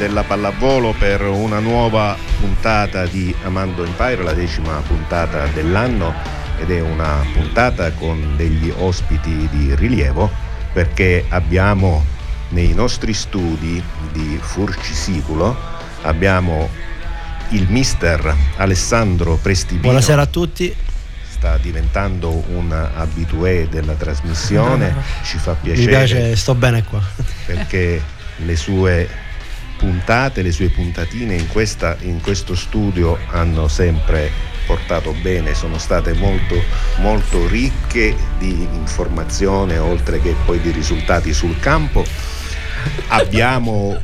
della pallavolo per una nuova puntata di Amando Empire, la decima puntata dell'anno ed è una puntata con degli ospiti di rilievo perché abbiamo nei nostri studi di Furcisiculo abbiamo il mister Alessandro Prestibino. Buonasera a tutti sta diventando un abitué della trasmissione, ci fa piacere. Mi piace, sto bene qua. Perché le sue puntate, le sue puntatine in, questa, in questo studio hanno sempre portato bene, sono state molto, molto ricche di informazione oltre che poi di risultati sul campo. Abbiamo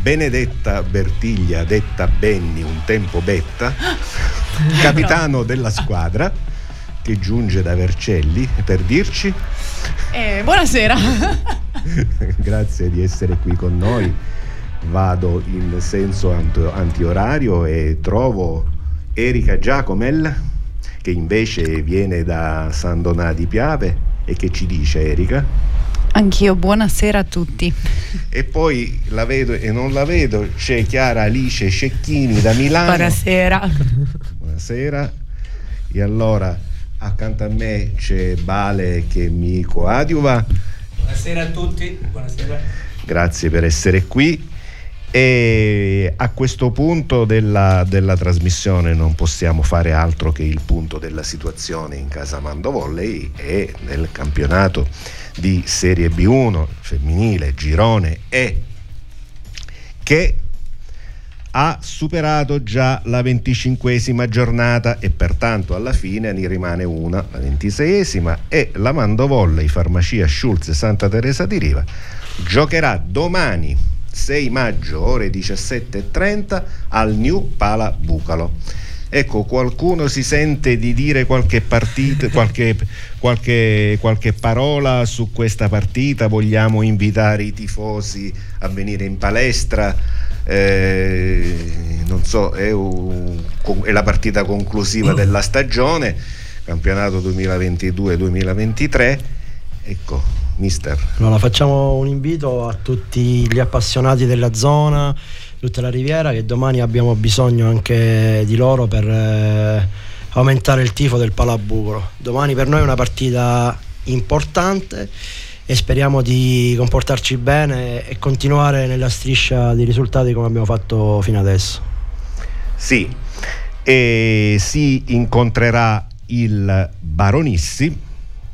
Benedetta Bertiglia, detta Benni, un tempo Betta, capitano della squadra che giunge da Vercelli per dirci eh, buonasera. Grazie di essere qui con noi. Vado in senso antiorario e trovo Erika Giacomel che invece viene da San Donà di Piave e che ci dice Erika? Anch'io, buonasera a tutti. E poi la vedo e non la vedo, c'è Chiara Alice Cecchini da Milano. Buonasera. Buonasera. E allora accanto a me c'è Bale che mi coadiuva. Buonasera a tutti, Buonasera. grazie per essere qui. E a questo punto della, della, trasmissione non possiamo fare altro che il punto della situazione in casa Mando Volley e nel campionato di Serie B1 femminile, girone E, che ha superato già la venticinquesima giornata e pertanto alla fine ne rimane una, la ventiseiesima, e la Mando Volley Farmacia Schulz Santa Teresa di Riva giocherà domani 6 maggio ore 17.30 al New Pala Bucalo. Ecco, qualcuno si sente di dire qualche, partita, qualche, qualche, qualche parola su questa partita? Vogliamo invitare i tifosi a venire in palestra? eh, non so, è, un, è, la partita conclusiva mm. della stagione, campionato 2022-2023. Ecco, mister. Allora, facciamo un invito a tutti gli appassionati della zona, tutta la riviera, che domani abbiamo bisogno anche di loro per eh, aumentare il tifo del Palabucolo. Domani per noi è una partita importante e speriamo di comportarci bene e continuare nella striscia di risultati come abbiamo fatto fino adesso. Sì, e si incontrerà il Baronissi.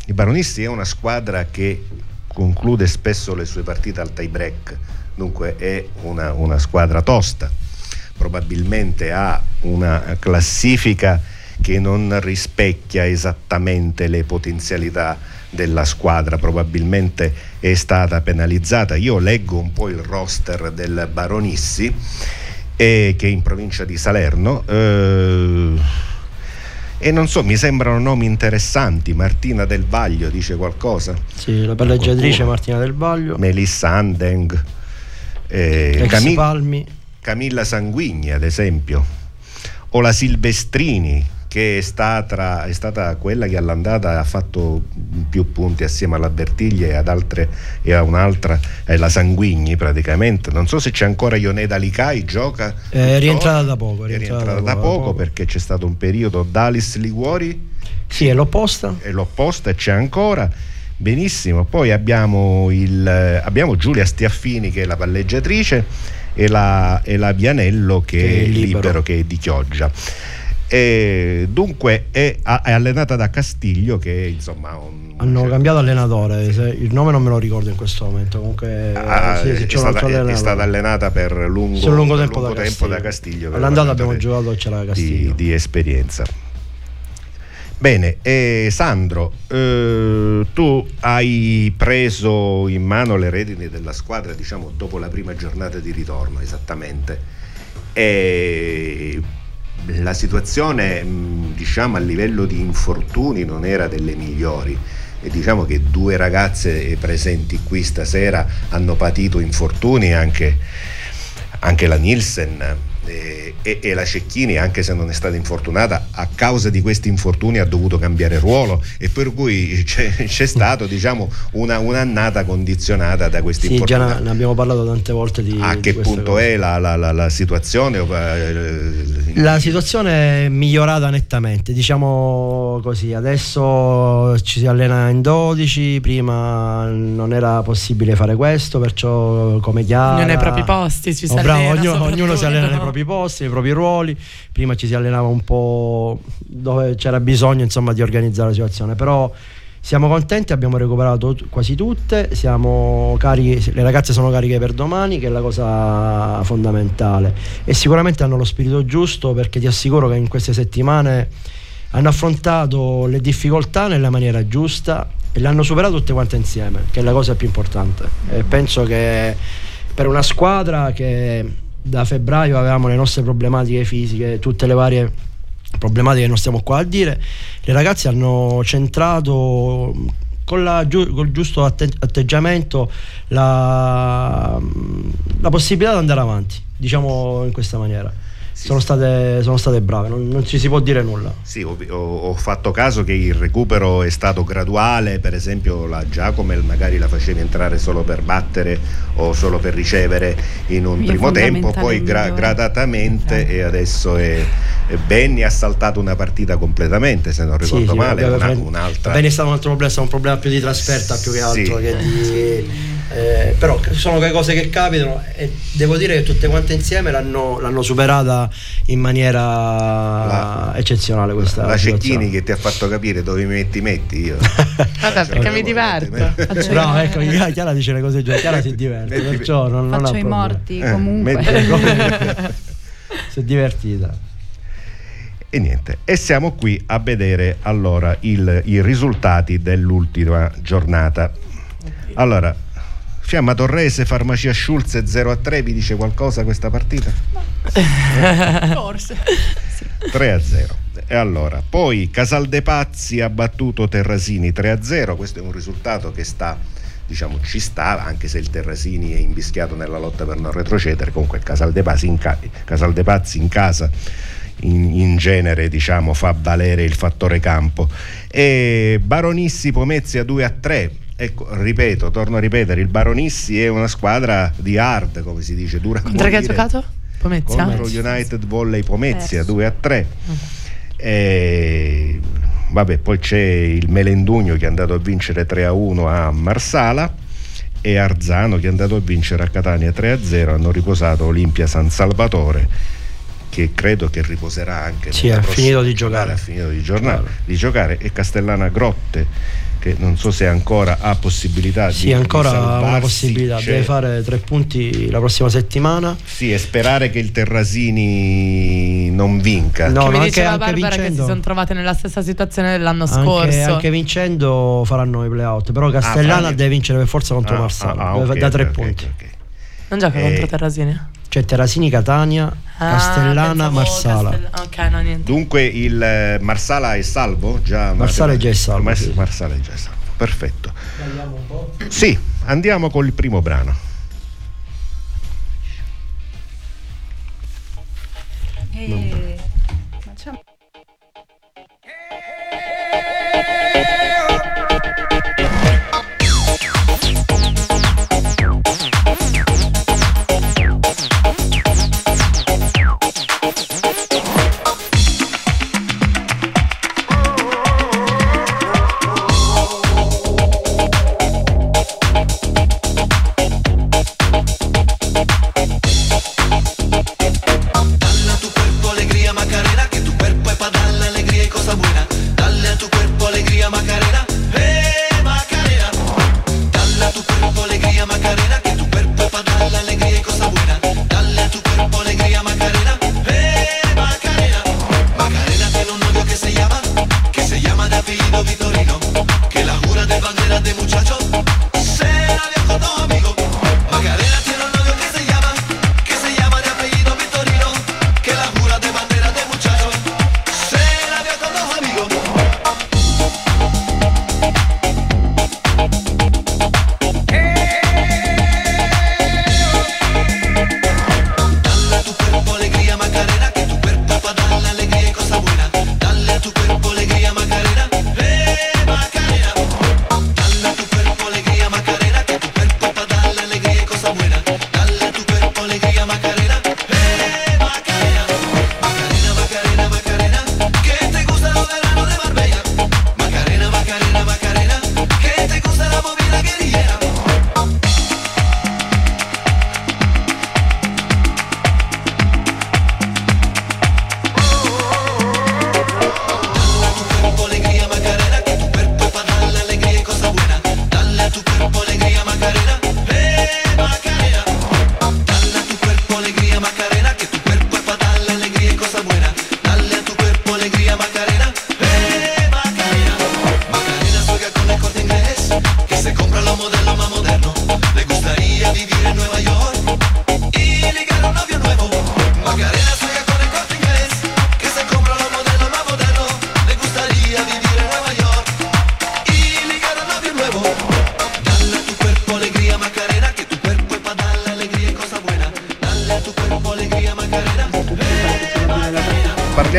Il Baronissi è una squadra che conclude spesso le sue partite al tie break, dunque è una, una squadra tosta, probabilmente ha una classifica che non rispecchia esattamente le potenzialità della squadra, probabilmente è stata penalizzata. Io leggo un po' il roster del Baronissi, eh, che è in provincia di Salerno. Eh, e non so, mi sembrano nomi interessanti. Martina Del Vaglio dice qualcosa? Sì, la palleggiatrice Martina Del Vaglio. Melissa Andeng. Eh, Palmi. Camilla Sanguigni, ad esempio. O la Silvestrini, che è stata, è stata, quella che all'andata ha fatto più punti assieme alla Bertiglia e ad altre e a un'altra è la Sanguigni praticamente. Non so se c'è ancora Ioneda Licai gioca è rientrata da poco è rientrata, da, poco, poco, perché c'è stato un periodo Dalis Liguori. Sì è l'opposta. È l'opposta e c'è ancora. Benissimo poi abbiamo, il, abbiamo Giulia Stiaffini che è la palleggiatrice e la, e la Vianello che, che è libero. libero. che è di Chioggia e dunque è, è, allenata da Castiglio che insomma un, hanno certo. cambiato allenatore il nome non me lo ricordo in questo momento comunque ah, sì, sì, è, stata, è, stata, allenata per lungo, per lungo tempo, lungo da, tempo Castiglio. da Castiglio all'andata abbiamo giocato c'era Castiglio di, di esperienza Bene, eh, Sandro, eh, tu hai preso in mano le redini della squadra, diciamo, dopo la prima giornata di ritorno, esattamente. E la situazione diciamo, a livello di infortuni non era delle migliori. E diciamo che due ragazze presenti qui stasera hanno patito infortuni anche, anche la Nielsen e, e, la Cecchini, anche se non è stata infortunata, a causa di questi infortuni ha dovuto cambiare ruolo e per cui c'è, c'è stato diciamo, una, un'annata condizionata da questi sì, infortuni. Già ne abbiamo parlato tante volte di A che di punto cose. è la, la, la, la situazione? Eh, la situazione è migliorata nettamente, diciamo così, adesso ci si allena in 12, prima non era possibile fare questo, perciò come chiara... Ognuno nei propri posti ci si oh, bravo, allena, ognuno, ognuno si allena nei no? Propri posti, nei propri ruoli, prima ci si allenava un po' dove c'era bisogno insomma di organizzare la situazione, però siamo contenti, abbiamo recuperato quasi tutte, siamo carichi, le ragazze sono cariche per domani, che è la cosa fondamentale. E sicuramente hanno lo spirito giusto perché ti assicuro che in queste settimane hanno affrontato le difficoltà nella maniera giusta e le hanno superate tutte quante insieme, che è la cosa più importante. E penso che per una squadra che da febbraio avevamo le nostre problematiche fisiche, tutte le varie problematiche che non stiamo qua a dire, le ragazze hanno centrato con la, col giusto atte- atteggiamento la, la possibilità di andare avanti, diciamo in questa maniera. Sì, sono, state, sono, state, brave, non, non, ci si può dire nulla. Sì, ho, ho, fatto caso che il recupero è stato graduale, per esempio la Giacomel magari la facevi entrare solo per battere o solo per ricevere in un Io primo tempo, poi gra- gradatamente e adesso è, è Benny ha saltato una partita completamente, se non ricordo sì, male, una, un'altra. Benny è stato un altro problema, è stato un problema più di trasferta più che altro sì. che di... Eh, però sono quelle cose che capitano e devo dire che tutte quante insieme l'hanno, l'hanno superata in maniera la, eccezionale questa la Cecchini che ti ha fatto capire dove mi metti metti io. Vabbè perché mi diverto. no ecco Chiara dice le cose giuste Chiara si diverte metti, perciò non, non faccio i morti eh, comunque. si è divertita. E niente, e siamo qui a vedere allora il, i risultati dell'ultima giornata. Allora, Fiamma Torrese, Farmacia Schulze 0 a 3, vi dice qualcosa questa partita? Forse. 3 a 0. E allora, poi Casaldepazzi ha battuto Terrasini 3 a 0, questo è un risultato che sta diciamo ci sta anche se il Terrasini è invischiato nella lotta per non retrocedere comunque Casaldepazzi in, ca- Casaldepazzi in casa in, in, genere diciamo fa valere il fattore campo e Baronissi Pomezia a 2 a 3 ecco ripeto torno a ripetere il Baronissi è una squadra di hard come si dice dura contro chi ha giocato? Pomezia? contro United Volley Pomezia 2 a 3 uh-huh. e vabbè poi c'è il Melendugno che è andato a vincere 3 a 1 a Marsala e Arzano che è andato a vincere a Catania 3 a 0 hanno riposato Olimpia San Salvatore che credo che riposerà anche sì, ha finito di giocare ha finito di, giornale, di giocare e Castellana Grotte che non so se ancora ha possibilità sì, di Sì, ancora di ha una possibilità, cioè, deve fare tre punti la prossima settimana. Sì, e sperare che il Terrasini non vinca. No, che mi anche, diceva anche Barbara vincendo, che si sono trovate nella stessa situazione dell'anno anche, scorso. Anche vincendo faranno i playout, però Castellana ah, deve vincere per forza contro ah, Marsala, ah, okay, da tre okay, punti. Okay, non gioca eh, contro Terrasini? C'è Terrasini, Catania, ah, Castellana, Marsala. Castell- ok, no, niente. Dunque il eh, Marsala è salvo? Già, Marsala è già salvo. Mars- sì. Marsala è già salvo. Perfetto. Andiamo un po'? Sì, andiamo con il primo brano. E...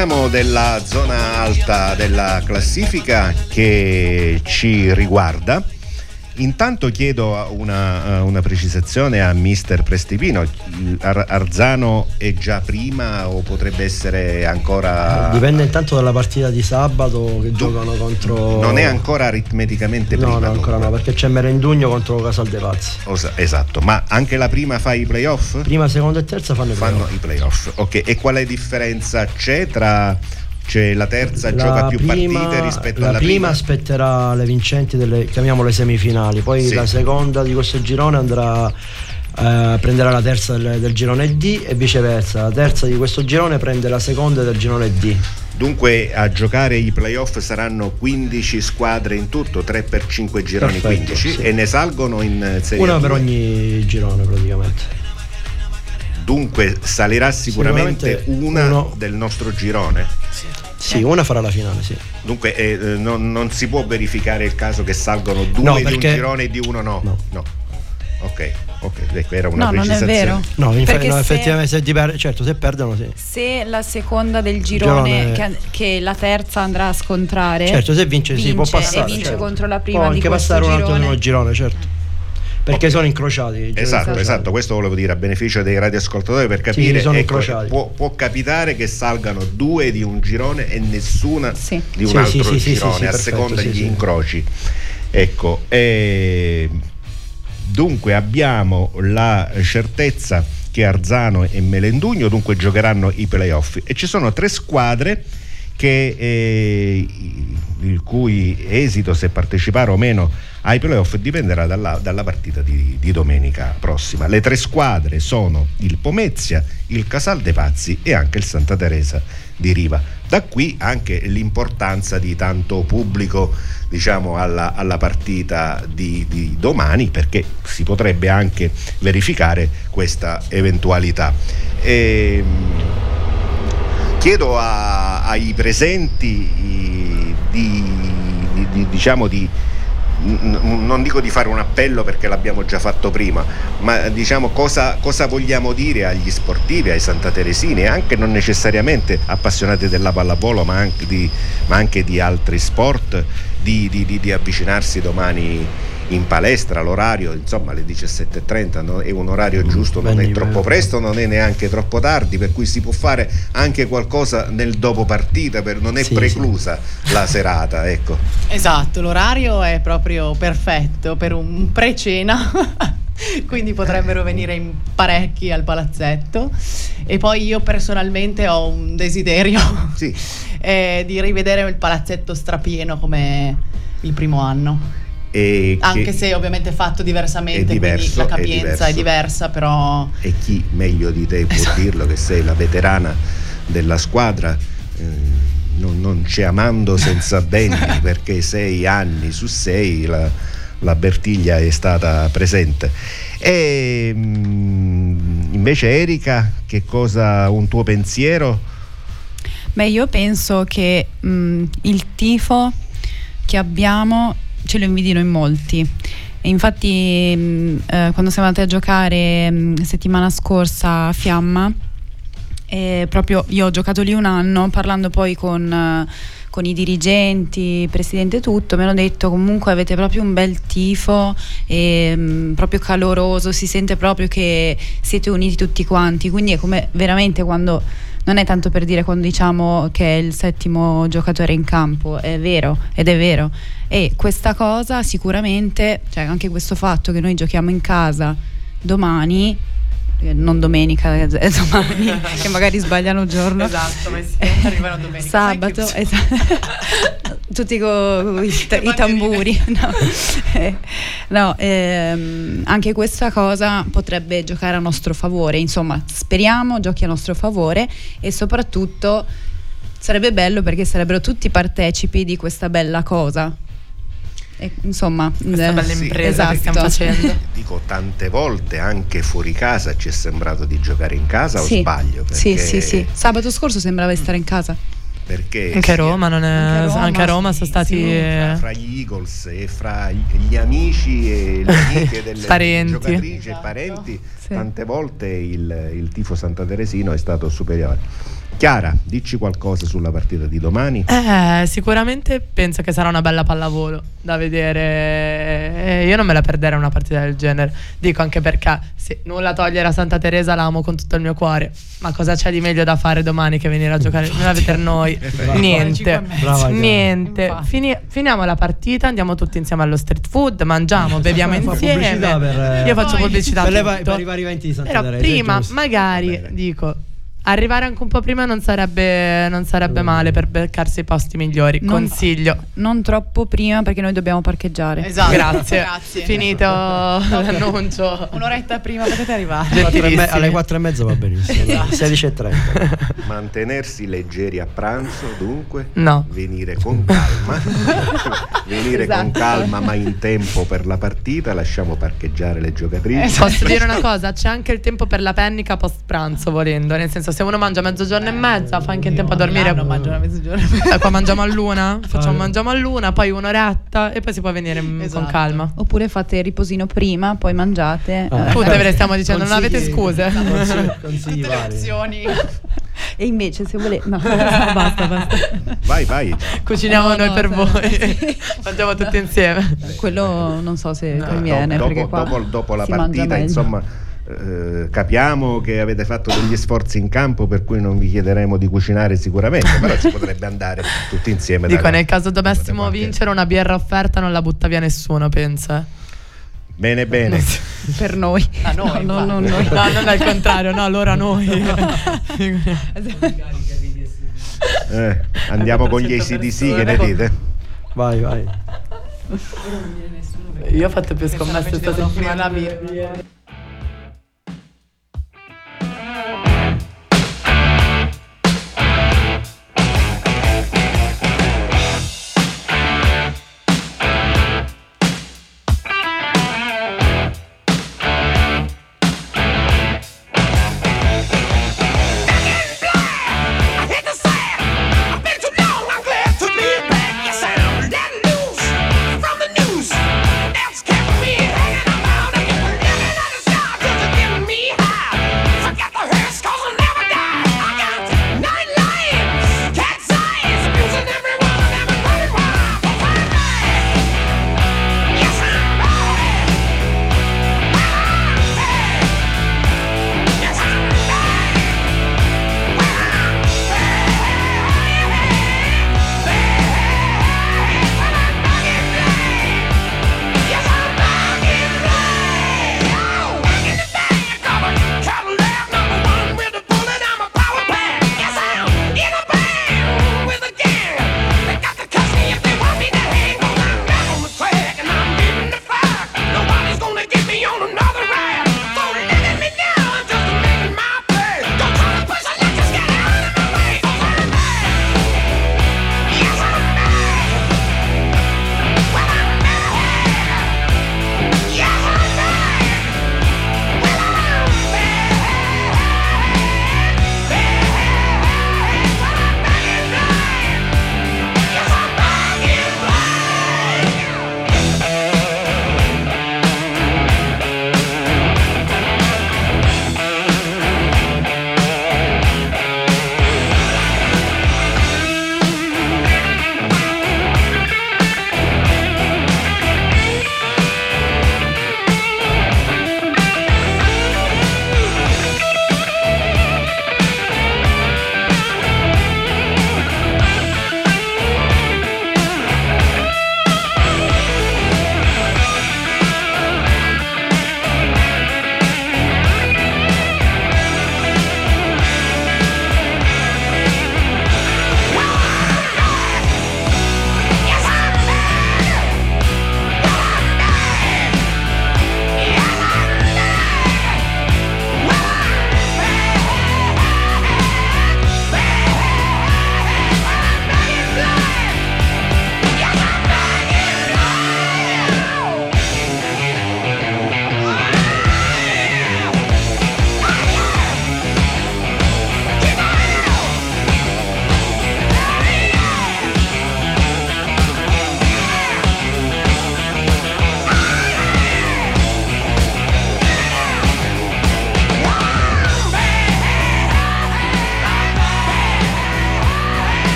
Parliamo della zona alta della classifica che ci riguarda. Intanto chiedo una, una precisazione a mister Prestipino. Ar- Arzano è già prima o potrebbe essere ancora... Dipende intanto dalla partita di sabato che giocano contro. Non è ancora aritmeticamente No, prima. no, ancora dunque. no, perché c'è Merendugno contro Casal Pazzi. Osa- Esatto, ma anche la prima fa i playoff? Prima, seconda e terza fanno i Fanno playoff. i playoff. Ok, e quale differenza c'è tra... Cioè la terza La gioca più prima- partite rispetto la alla prima prima? aspetterà le vincenti delle chiamiamole semifinali, poi Sì. la seconda di questo girone andrà eh, prenderà la terza del, del girone D e viceversa, la terza di questo girone prende la seconda del girone D. Dunque a giocare i playoff saranno 15 squadre in tutto, 3 per 5 gironi Perfetto, 15 sì. e ne salgono in eh, Serie Una A2. per ogni girone praticamente. Dunque salirà sicuramente, Sicuramente una uno- del nostro girone. Sì, una farà la finale, sì. Dunque eh, eh, non, non si può verificare il caso che salgono due No, di perché- un girone e di uno no. No. Ok, ok, ecco, era una No, non è precisazione. vero. No, infa- Perché no, se- effettivamente se ti per- certo se perdono sì. Se la seconda del girone, Girone- Che, che la terza andrà a scontrare, Certo, se vince, si può vince passare. e vince certo. contro la Può prima di anche passare un altro girone. girone, certo. Perché Ok. sono incrociati. Esatto, incrociati. esatto, questo volevo dire a beneficio dei radioascoltatori per capire sono ecco, incrociati. può, può capitare che salgano due di un girone e nessuna Sì. di un Sì, altro sì, sì, sì, girone sì, sì, a perfetto, seconda sì, degli sì. incroci. Ecco, e dunque abbiamo la certezza che Arzano e Melendugno dunque giocheranno i playoff e ci sono tre squadre che, eh, il cui esito, se partecipare o meno ai playoff, dipenderà dalla, dalla partita di, di domenica prossima. Le tre squadre sono il Pomezia, il Casal dei Pazzi e anche il Santa Teresa di Riva. Da qui anche l'importanza di tanto pubblico diciamo, alla, alla partita di, di domani perché si potrebbe anche verificare questa eventualità. Ehm, chiedo a- ai presenti di, di- di- diciamo di non dico di fare un appello perché l'abbiamo già fatto prima, ma diciamo cosa, cosa vogliamo dire agli sportivi, ai santateresini, anche non necessariamente appassionati della pallavolo, ma anche di, ma anche di altri sport, di avvicinarsi domani in palestra, l'orario insomma alle 17.30 no? è un orario giusto, non è troppo presto, non è neanche troppo tardi, per cui si può fare anche qualcosa nel dopo partita, per- non è Sì, preclusa la serata, ecco. Esatto, l'orario è proprio perfetto per un pre-cena. Quindi potrebbero venire in parecchi al palazzetto. E poi io personalmente ho un desiderio Sì. eh, di rivedere il palazzetto strapieno come il primo anno. E Anche che- se ovviamente fatto diversamente, È diverso, quindi la è capienza è, diverso. diversa, però e chi meglio di te può Esatto. dirlo che sei la veterana della squadra eh, non, non c'è amando senza bendi perché sei anni su sei la, la Bertiglia è stata presente e mm, invece Erika che cosa un tuo pensiero Beh, io penso che mh, il tifo che abbiamo ce lo invidino in molti. E infatti, mh, eh, quando siamo andati a giocare mh, settimana scorsa a Fiamma, eh, proprio io ho giocato lì un anno parlando poi con, eh, con i dirigenti, presidente tutto, mi hanno detto comunque avete proprio un bel tifo, e, mh, proprio caloroso, si sente proprio che siete uniti tutti quanti, quindi è come veramente quando non è tanto per dire quando diciamo che è il settimo giocatore in campo, è vero ed è vero. E questa cosa sicuramente, cioè anche questo fatto che noi giochiamo in casa domani, non domenica, è domani, che magari sbagliano giorno. esatto, ma sì, arrivano domenica. Sabato, esatto. tutti con i, ta- i tamburi. No, Eh, no, ehm, anche questa cosa potrebbe giocare a nostro favore. Insomma, speriamo giochi a nostro favore e soprattutto sarebbe bello perché sarebbero tutti partecipi di questa bella cosa. E, insomma, Questa eh, bella sì, impresa che stiamo esatto. facendo. Dico, tante volte anche fuori casa ci è sembrato di giocare in casa Sì. o sbaglio? Sì, Perché- sì, sì. Sabato scorso sembrava di stare in casa. Perché Anche a Roma, non è- Anche a Roma, anche a Roma sì, sono stati sì. eh, fra gli Eagles e fra gli amici e le amiche delle Parenti. giocatrici e Esatto. parenti, Sì. tante volte il, il tifo santateresino è stato superiore. Chiara, dici qualcosa sulla partita di domani? Eh, sicuramente penso che sarà una bella pallavolo da vedere. Eh, io non me la perderei una partita del genere. Dico anche perché sì, nulla togliere a Santa Teresa, l'amo con tutto il mio cuore. Ma cosa c'è di meglio da fare domani che venire a giocare a vedere noi? Niente. Brava. Niente. Infatti. Fini- finiamo la partita, andiamo tutti insieme allo street food, mangiamo, beviamo Fa insieme. per, eh, Io faccio Poi- pubblicità per, le per i vari eventi di Santa Però Teresa, prima, magari, dico, arrivare anche un po' prima non sarebbe, non sarebbe male per beccarsi i posti migliori. Non- Consiglio. Non troppo prima perché noi dobbiamo parcheggiare. Esatto. Grazie. Grazie. Finito l'annuncio. Un'oretta prima potete arrivare. Me- alle 4 e mezza va benissimo. Esatto. 16.30. Mantenersi leggeri a pranzo, dunque? No. Venire con calma, venire con Esatto. calma ma in tempo per la partita, lasciamo parcheggiare le giocatrici. Esatto. Posso dire una cosa? C'è anche il tempo per la pennica post pranzo, volendo. Nel senso, se uno mangia mezzogiorno e mezza, fa anche in tempo a dormire. Non mangio una mezzogiorno. Eh, qua mangiamo all'una, facciamo Ah. mangiamo all'una, poi un'oretta e poi si può venire mm, con Esatto. calma. Oppure fate il riposino prima, poi mangiate. Ah. eh, Tutte ve le stiamo dicendo, non avete scuse. consigli- consigli Tutte le opzioni. E invece se volete... No, basta, basta. Vai, vai. Cuciniamo No, noi no, per sì. voi. Mangiamo tutti insieme. Quello non so se No, conviene. dopo, perché qua dopo- dopo la si mangia partita, meglio. insomma, eh, capiamo che avete fatto degli sforzi in campo, per cui non vi chiederemo di cucinare sicuramente, però si potrebbe andare tutti insieme. Dico, nel caso dovessimo anche- vincere una birra offerta non la butta via nessuno, pensa. Bene, bene. Per noi. A noi, No, no, no, noi. No, non al contrario, no, allora noi. Eh, andiamo con gli 400 ACDC, che ne dite? Vai, vai. Io ho fatto più scommesse questa settimana.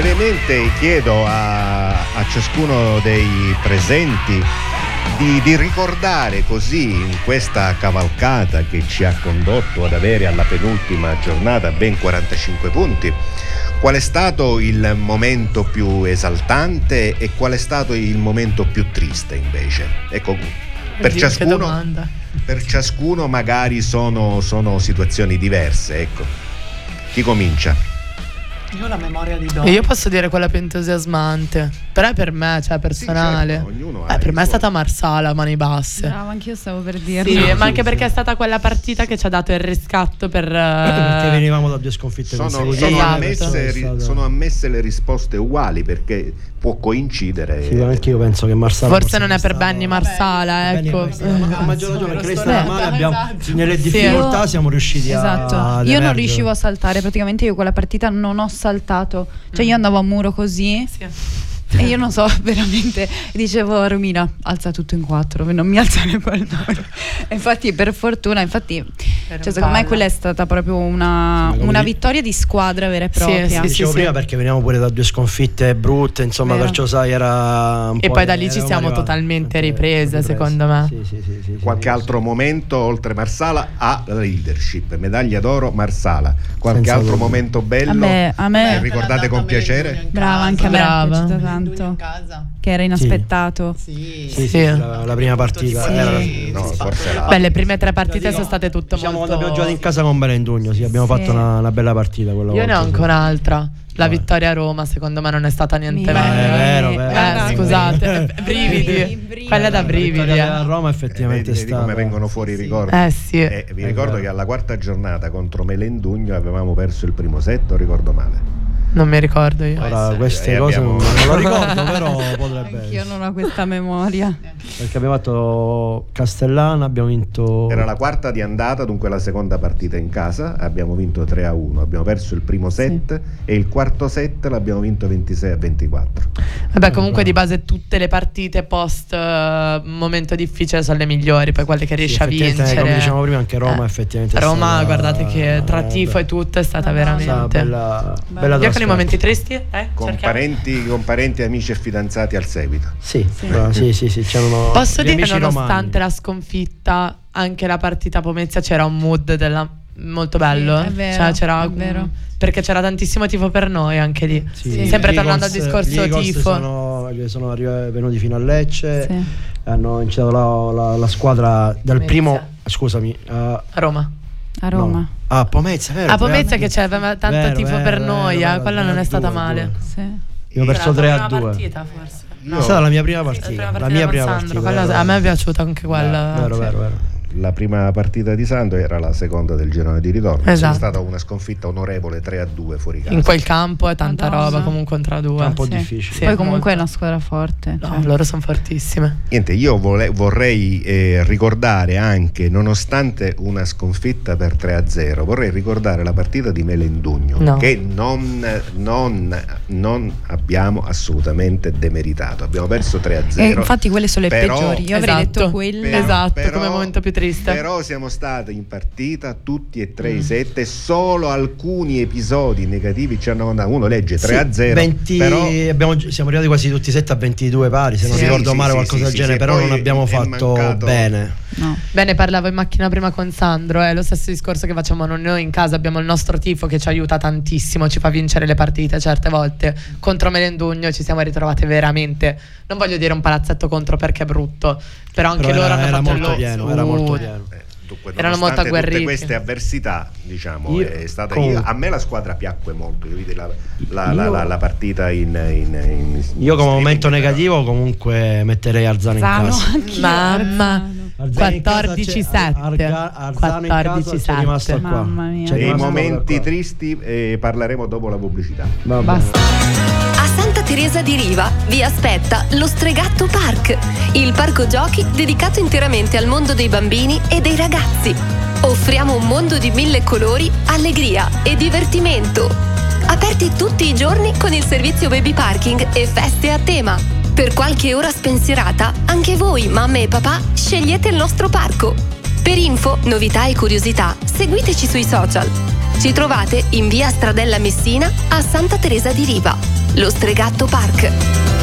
Brevemente chiedo a, a ciascuno dei presenti di, di ricordare così in questa cavalcata che ci ha condotto ad avere alla penultima giornata ben 45 punti qual è stato il momento più esaltante e qual è stato il momento più triste invece? Ecco, per ciascuno, per ciascuno magari sono, sono situazioni diverse, ecco. Chi comincia? Io ho la memoria di Donna. E io posso dire quella più entusiasmante, però è per me, cioè personale. certo, ognuno ha eh, per me è stata Marsala, a mani basse. Brava, anch'io stavo per dirlo. Sì, ma anche perché è stata quella partita che ci ha dato il riscatto per... Perché eh, venivamo da due sconfitte Sono, sono Esatto. ammesse, ri- stato- sono ammesse le risposte uguali perché può coincidere. Sì, anche io penso che Marsala Forse non è per Benny Marsala, Benny ecco. Marsala, ma a maggior ragione perché male, abbiamo, Esatto. nelle Sì. difficoltà siamo riusciti a Esatto, io non riuscivo a saltare, praticamente io quella partita non ho saltato, cioè io andavo a muro così Sì. E io non so veramente, dicevo a Romina alza tutto in quattro, non mi alzare il pallone. Infatti per fortuna, infatti, Era cioè, secondo me quella è stata proprio una, Sì, una vittoria di squadra vera e Sì, propria. sì, Dicevo sì. prima perché veniamo pure da due sconfitte brutte, insomma, Vero. perciò sai era un E po' poi da lì ci siamo arrivati. totalmente Eh, riprese, secondo me. Sì, sì, sì, sì, Qualche sì, altro momento oltre Marsala ha la leadership, medaglia d'oro Marsala. Qualche Senza altro dubbio. momento bello? A me, a me- che ricordate con piacere? Brava, anche a me Brava. Tanto, casa. che era inaspettato. Sì. Sì, sì, Sì. La, la prima partita Sì. era No, forse la... Beh, le prime tre partite sono state tutte Diciamo quando molto... abbiamo giocato in casa con Belendugno, sì, abbiamo Sì. fatto una, una bella partita quella Io ne ho volta, anche sì. un'altra. La vittoria a Roma, secondo me, non è stata niente Mi- Eh, è vero, vero. Eh, Guarda, scusate, brividi, brividi. brividi. Quella è da La brividi. vittoria eh. della Roma Eh, effettivamente vedi, è vedi stata come vengono fuori i ricordi. Eh sì. Eh, vi È ricordo vero. che alla quarta giornata contro Melendugno avevamo perso il primo set, o ricordo male? Non mi ricordo io. Ora queste E cose abbiamo- non, non lo ricordo, però potrebbe Anch'io essere. non ho questa memoria. Perché abbiamo fatto Castellana, abbiamo vinto Era la quarta di andata, dunque la seconda partita in casa, abbiamo vinto 3 a 1, abbiamo perso il primo set e il quarto set l'abbiamo vinto 26 a 24. Vabbè, comunque di base tutte le partite post eh, momento difficile sono le migliori, poi quelle che Sì, riesci a effettivamente, vincere. Come dicevamo prima, anche Roma Eh. effettivamente Roma, stata- guardate che tra eh, tifo e tutto è stata veramente. bella, bella Io con i momenti tristi? Eh? Con parenti, con parenti, amici e fidanzati al seguito. Sì, Sì. però- sì, sì, sì, c'erano Posso dire che nonostante romani. la sconfitta, anche la partita Pomezia c'era un mood della- molto bello. Sì, è vero, Cioè, c'era è vero. Perché c'era tantissimo tifo per noi anche lì. Sì, Sì. Sempre tornando al discorso tifo. Sono, sono arri- venuti fino a Lecce, Sì. hanno incitato la, la- la squadra dal Pomezia. primo, scusami, a A Roma. A Roma. no, a Pomezia, vero? A Pomezia che c'era tanto Vero, tifo vero, per noi, eh, vero, quella non è stata due, male. due. Sì. Abbiamo perso 3 a 2. partita forse. È stata la mia prima Sì, partita. prima la partita mia con prima Sandro, partita. quella- a me è piaciuta anche quella. Vero, sì. vero, vero. La prima partita di Sando era la seconda del girone di ritorno. Esatto. È stata una sconfitta onorevole 3 a 2 fuori casa. In quel campo è tanta Madonna. roba comunque contra due. È un po' Sì. difficile. Sì, Poi comunque è molto. una squadra forte. No, cioè. loro sono fortissime. Niente, io vole- vorrei eh, ricordare anche, nonostante una sconfitta per 3 a 0, vorrei ricordare la partita di Melendugno, No. che non, non- non abbiamo assolutamente demeritato. Abbiamo perso 3 a 0. E infatti quelle sono le Però- peggiori. Io avrei Esatto. detto quelle. Però- Esatto, però- come momento più triste. Però siamo stati in partita tutti e tre Mm. i sette, solo alcuni episodi negativi ci hanno mandato. Uno legge 3 a 0, 20 però abbiamo- siamo arrivati quasi tutti 7 a 22 pari, se non Sì, ricordo sì, male sì, qualcosa sì, del sì, genere, sì, però non abbiamo fatto mancato- No. bene. Bene, parlavo in macchina prima con Sandro, è lo stesso discorso che facciamo noi in casa, abbiamo il nostro tifo che ci aiuta tantissimo, ci fa vincere le partite certe volte. Contro Melendugno ci siamo ritrovate veramente, non voglio dire un palazzetto contro perché è brutto, però anche Però loro era, hanno era fatto molto pieno, era molto Eh, dunque, Erano molto nonostante tutte agguerriti. queste avversità, diciamo, Io- è stata comunque- io- a me la squadra piacque molto. Io vidi la, la- la- Io- la- la partita in, in- in- Io come momento però- negativo comunque metterei Arzano in Zano, casa. Mamma. Arzano. Arzano in casa 14-7. c'è- Arga- Arzano in casa c'è 14-7. rimasto qua. Mamma mia. C'è Dei momenti qua. tristi eh, parleremo dopo la pubblicità. Va bene. Basta. A Santa Teresa di Riva vi aspetta lo Stregatto Park, il parco giochi dedicato interamente al mondo dei bambini e dei ragazzi. Offriamo un mondo di mille colori, allegria e divertimento. Aperti tutti i giorni con il servizio baby parking e feste a tema. Per qualche ora spensierata, anche voi, mamme e papà, scegliete il nostro parco. Per info, novità e curiosità, seguiteci sui social. Ci trovate in via Stradella Messina a Santa Teresa di Riva. lo Stregatto Park.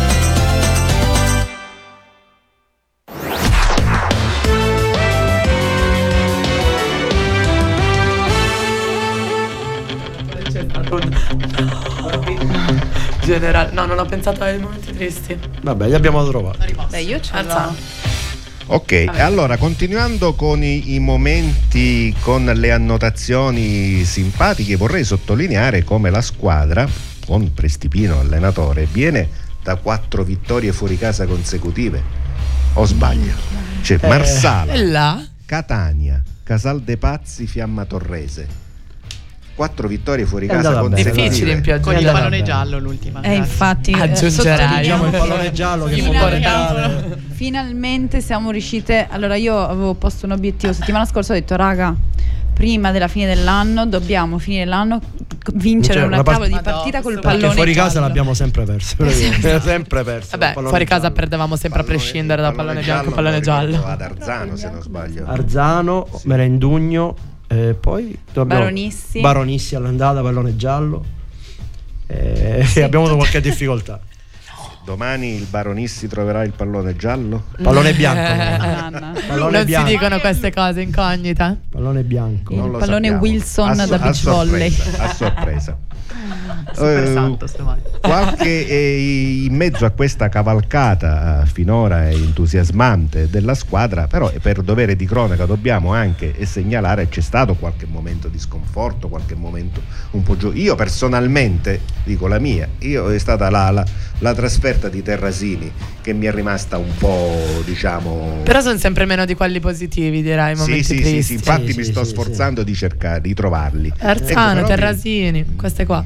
Generale. No, non ho pensato ai momenti tristi. Vabbè, li abbiamo trovati. Beh, io ce l'ho. Ok, e allora continuando con i, i momenti, con le annotazioni simpatiche, vorrei sottolineare come la squadra, con Prestipino allenatore, viene da quattro vittorie fuori casa consecutive. O sbaglio? Cioè, Marsala, E là? Catania, Casal de Pazzi, Fiamma Torrese. Quattro vittorie fuori È casa consecutive. Difficile in pioggia. Con il pallone giallo l'ultima. Eh, infatti, eh, Aggiungerai. Diciamo il pallone giallo che Finalmente- fondamentale. Finalmente siamo riuscite. Allora, io avevo posto un obiettivo settimana scorsa. Ho detto, raga, prima della fine dell'anno dobbiamo finire l'anno vincere Cioè, una una part- cavolo di partita col questo- Perché pallone fuori casa giallo. l'abbiamo sempre perso. sempre perso. Vabbè, pallone fuori casa giallo. perdevamo sempre a Pallone- prescindere da pallone bianco e pallone lo ricordo giallo. Ad Arzano, se non sbaglio. Arzano, Merendugno, e poi abbiamo- Baronissi. Baronissi all'andata, pallone giallo. E Sì, abbiamo avuto qualche difficoltà. Domani il Baronissi troverà il pallone giallo? Pallone bianco. Anna. Pallone non si bianco. dicono queste cose incognita. Pallone bianco. Il pallone sappiamo. Wilson A da a beach volley. sorpresa, A sorpresa. Super Eh, santo qualche eh, in mezzo a questa cavalcata eh, finora entusiasmante della squadra, però per dovere di cronaca dobbiamo anche eh, segnalare c'è stato qualche momento di sconforto, qualche momento un po' giù. Io personalmente, dico la mia, io è stata la, la- la trasferta di Terrasini che mi è rimasta un po' diciamo Però sono sempre meno di quelli positivi, direi. I sì, momenti sì, sì, tristi. sì, infatti Sì, mi sì, sto sì, sforzando di cercare di trovarli. Arzano, Ecco, però mi- Terrasini, queste qua.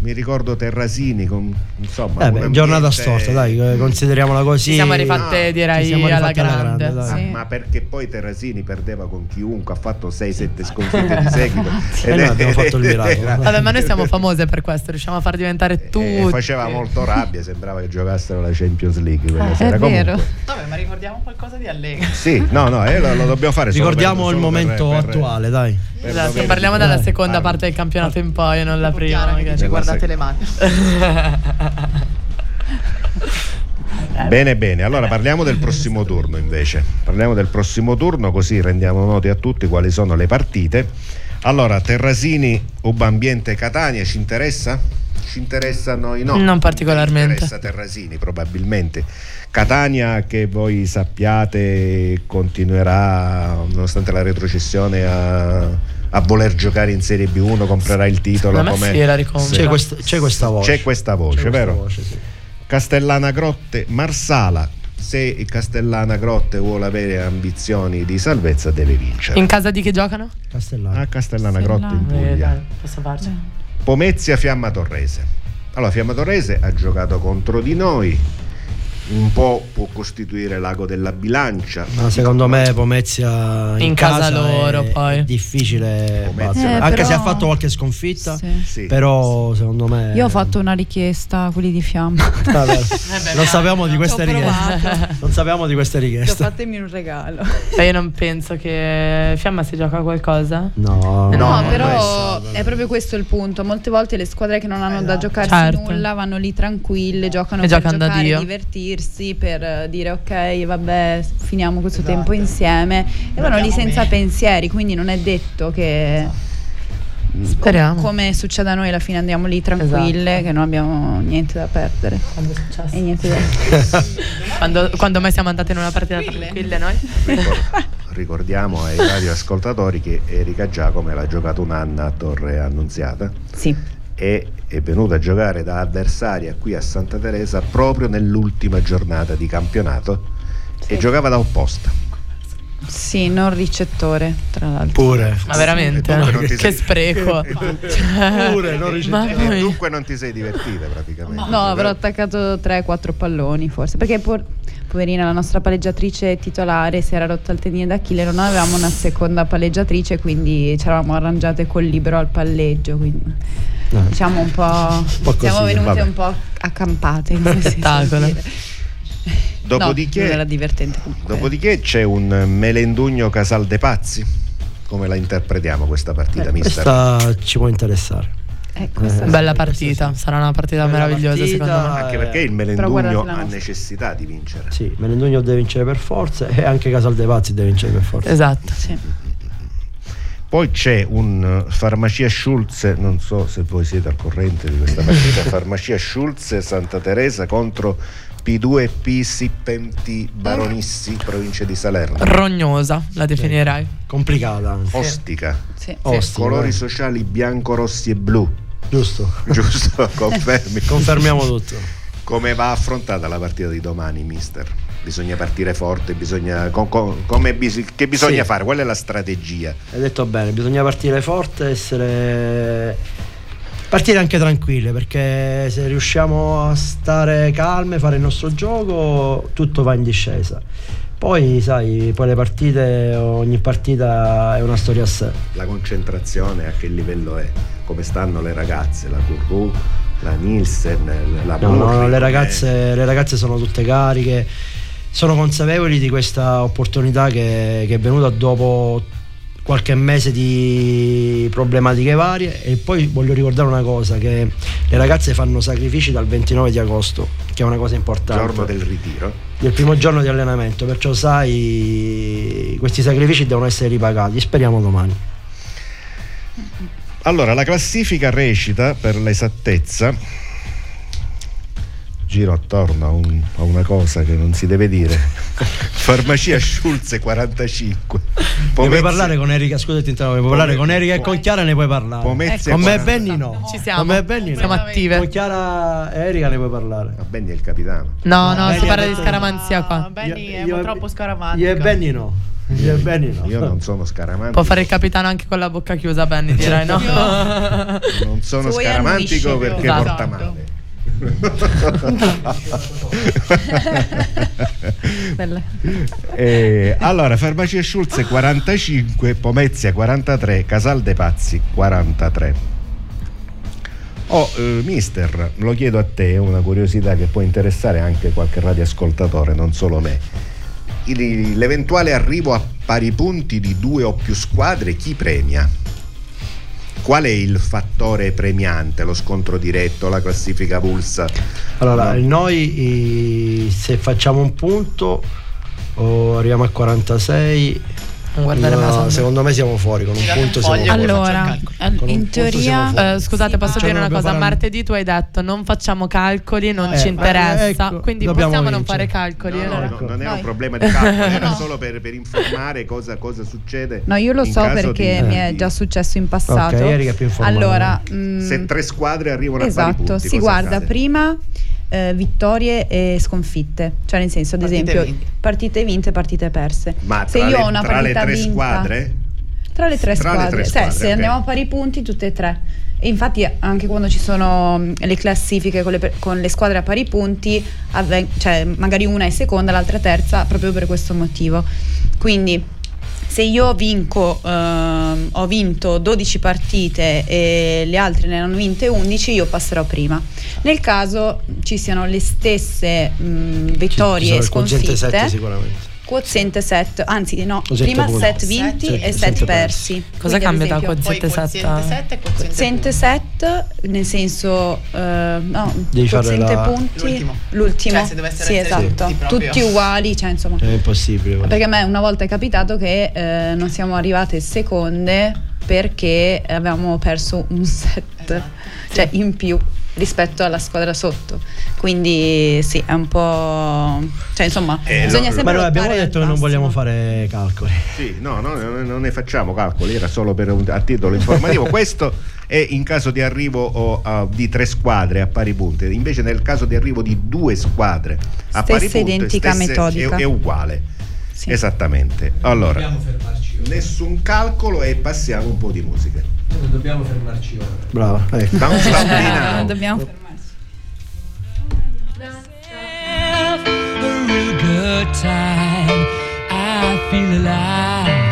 Mi ricordo Terrasini con insomma Eh beh, ambiente- giornata storta, dai, eh, consideriamola così. Ci siamo rifatte, no, direi, ci siamo alla rifatte alla grande. grande, dai. Ah, Sì. ma perché poi Terrasini perdeva con chiunque, ha fatto 6-7 sconfitte di seguito. E noi abbiamo fatto il miracolo. Vabbè, ma noi siamo famose per questo, riusciamo a far diventare E tutti. faceva molto rabbia, sembrava che giocassero la Champions League quella Eh, sera. è Comunque, vero. Vabbè, ma ricordiamo qualcosa di Allegri. Sì, no, no, eh, lo, lo dobbiamo fare. solo Ricordiamo per- il per- momento per- attuale, dai. per Esatto, dovere parliamo Dai, seconda parte del campionato in poi, non la prima. Magari. Guardate le mani. Bene, bene, allora parliamo del prossimo turno invece. Parliamo del prossimo turno così rendiamo noti a tutti quali sono le partite. Allora, Terrasini, Uba Ambiente Catania, ci interessa? Ci interessa a noi no. Non particolarmente. Ci interessa Terrasini probabilmente. Catania che voi sappiate continuerà nonostante la retrocessione a, a voler giocare in Serie B1, comprerà il titolo come. C'è, quest- c'è questa voce. C'è questa voce, C'è questa vero? voce, sì. Castellana Grotte, Marsala. Se il Castellana Grotte vuole avere ambizioni di salvezza, deve vincere. In casa di chi giocano? Castellano. A Castellana Grotte in Castellana. Eh, Puglia. dai, posso farci. Pomezia Fiamma Torrese. Allora, Fiamma Torrese ha giocato contro di noi. Un po' può costituire l'ago della bilancia. Ma secondo me Pomezia in, In casa è- loro, poi. è difficile Pomezia. battere. Eh, anche però- se ha fatto qualche sconfitta Sì. Sì. però secondo me Io ho fatto una richiesta a quelli di Fiamma. Vabbè, non sapevamo di queste richieste non sapevamo di queste richieste fatemi un regalo. Cioè, io non penso che Fiamma si gioca a qualcosa. no Eh, No, no, però è proprio questo il punto. Molte volte le squadre che non hanno da giocarsi Certo. nulla vanno lì tranquille, giocano E per giocare, Dio. divertirsi, per eh, dire ok, vabbè, finiamo questo tempo insieme e vanno lì senza bene. pensieri, quindi non è detto che Speriamo. come succede a noi alla fine andiamo lì tranquille, Esatto. che non abbiamo niente da perdere Quando è successo? e niente da Quando, quando mai siamo andate in una partita tranquilla noi? Ricor- ricordiamo ai radioascoltatori che Erika Giacomo l'ha giocato un anno a Torre Annunziata Sì. E è venuta a giocare da avversaria qui a Santa Teresa proprio nell'ultima giornata di campionato e giocava da opposta. Sì, non ricettore, tra l'altro. pure Ma veramente? Ti Che sei- spreco. Pure, non Mamma ricettore. mia. Dunque non ti sei divertita praticamente. No, avrò attaccato 3-4 palloni forse. Perché por- poverina, la nostra palleggiatrice titolare si era rotta il tendine d'Achille, non avevamo una seconda palleggiatrice, quindi ci eravamo arrangiate col libro al palleggio. Quindi No. diciamo un po'. po' così, siamo venute vabbè. un po' accampate. si suol Spettacolo. Dopodiché, No, non era divertente comunque. dopodiché c'è un Melendugno Casal de Pazzi. Come la interpretiamo questa partita, Eh, mister? questa ci può interessare Eh, questa sì. Bella partita, sì. sarà una partita Bella meravigliosa partita. secondo me. Anche perché il Melendugno ha necessità di vincere. Sì, Melendugno deve vincere per forza e anche Casal dei Pazzi deve vincere per forza. Esatto. Sì. Poi c'è un uh, farmacia Schulze, non so se voi siete al corrente di questa partita, farmacia Schulze Santa Teresa contro P2P Sippenti Baronissi, provincia di Salerno. Rognosa, la definirei. Complicata anche. Ostica, Sì. Ostica, colori sociali bianco, rossi e blu, Giusto. giusto? Confermi. Confermiamo tutto. Come va affrontata la partita di domani, mister? Bisogna partire forte, bisogna, co- co- come che bisogna Sì. fare? Qual è la strategia? Hai detto bene, bisogna partire forte, essere partire anche tranquille perché se riusciamo a stare calme, fare il nostro gioco, tutto va in discesa. Poi, sai, poi le partite, ogni partita è una storia a sé. La concentrazione a che livello è? Come stanno le ragazze? La Curru, la Nielsen, la No, no, Burri, no, le, com'è? ragazze, le ragazze sono tutte cariche, sono consapevoli di questa opportunità che, che è venuta dopo qualche mese di problematiche varie e poi voglio ricordare una cosa che le ragazze fanno sacrifici dal 29 di agosto che è una cosa importante giorno del ritiro. del primo giorno di allenamento perciò sai questi sacrifici devono essere ripagati speriamo domani Allora, la classifica recita per l'esattezza. Giro attorno a, un- a una cosa che non si deve dire. Farmacia Schulze 45. ne puoi Pomezia- parlare con Erika scusati ti interrompo, puoi parlare con Erika e con Chiara ne puoi parlare Pomezia con me e 40. Benny no Ci siamo. con me e Benny no Siamo attive. con Chiara e Erika ne puoi parlare Ma Benny è il capitano. No, no, Benny si parla di scaramanzia qua. Benny è Io- un po' io- troppo scaramantico. io e Benny no io e Benny no Io non sono scaramantico. Può fare il capitano anche con la bocca chiusa, Benny, direi no? Non sono scaramantico perché esatto. porta male. Eh, allora, Farmacia Schulze 45, Pomezia 43, Casal dei Pazzi 43. Oh, eh, mister, lo chiedo a te, una curiosità che può interessare anche qualche radioascoltatore, non solo me. L'eventuale arrivo a pari punti di due o più squadre, chi premia? Qual è il fattore premiante? Lo scontro diretto, la classifica pulsa? allora No. noi se facciamo un punto o arriviamo a 46 Non guardare no, sonda. secondo me siamo fuori con un punto un siamo fuori. Allora, in teoria. Eh, scusate, posso Cioè, dire non una cosa? Martedì tu hai detto non facciamo calcoli, non Eh, ci beh, interessa. ecco, quindi dobbiamo possiamo non vincere. fare calcoli. No, eh? no, Ecco. no, non è un problema di calcolo, era No. solo per, per informare cosa, cosa succede. No, io lo so perché di- mi è già successo in passato. Ok, Erika è più informata. Allora, mm, Se tre squadre arrivano a pari esatto, punti, si guarda accade? prima eh, vittorie e sconfitte, cioè nel senso, ad Partite esempio, vinte. partite vinte e partite perse. Ma se io le, ho una tra le partita tre vinta, squadre? tra le tre Tra le squadre, tre Cioè, squadre, se ok. andiamo a pari punti tutte e tre. E infatti anche quando ci sono mm, le classifiche con le, con le squadre a pari punti, avven- cioè magari una è seconda, l'altra è terza, proprio per questo motivo. Quindi se io vinco, ehm, ho vinto 12 partite e le altre ne hanno vinte 11, io passerò prima. Nel caso ci siano le stesse mh, vittorie e sconfitte, sette sicuramente quoziente set, anzi no, Quoziente prima punti. set vinti Sette- e sette set persi. persi. Cosa Quindi, cambia da esempio, quoziente Poi set quoziente a- 7 quoziente Quoziente set, nel senso, eh, no, Devi fare quoziente la- punti, L'ultimo. l'ultimo, Cioè, se dovessero sì, esatto, tutti tutti uguali, cioè insomma, è impossibile guarda. perché a me una volta è capitato che eh, non siamo arrivate seconde perché avevamo perso un set, Esatto. cioè in più rispetto alla squadra sotto. Quindi sì, è un po'... cioè insomma, Eh, bisogna no, sempre ma noi abbiamo detto che non vogliamo fare calcoli Sì, no, no, non ne facciamo calcoli, era solo per un- a titolo informativo. Questo è in caso di arrivo o, a- di tre squadre a pari punti, invece nel caso di arrivo di due squadre a Stessa pari punti identica stesse- metodica. È, è uguale. Sì. Esattamente. Allora, Dobbiamo fermarci ora. nessun calcolo e passiamo un po' di musica. Noi Dobbiamo fermarci ora. brava ecco. Eh, now. dobbiamo fermarci. a real good time. I feel alive.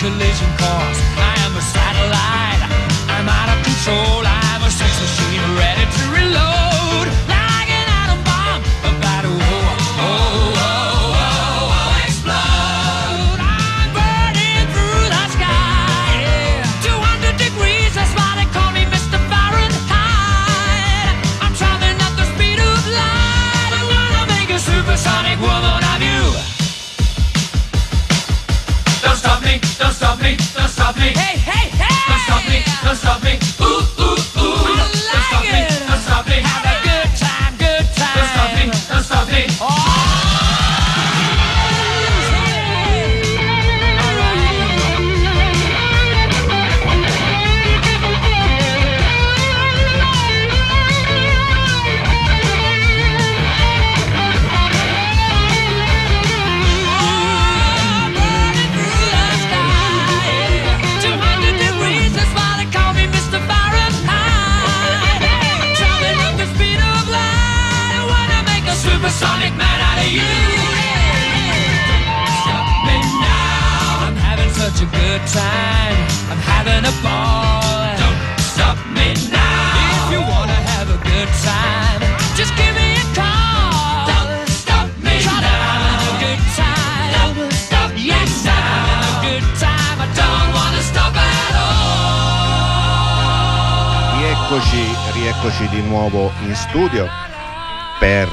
Collision course. Rieccoci, di nuovo in studio per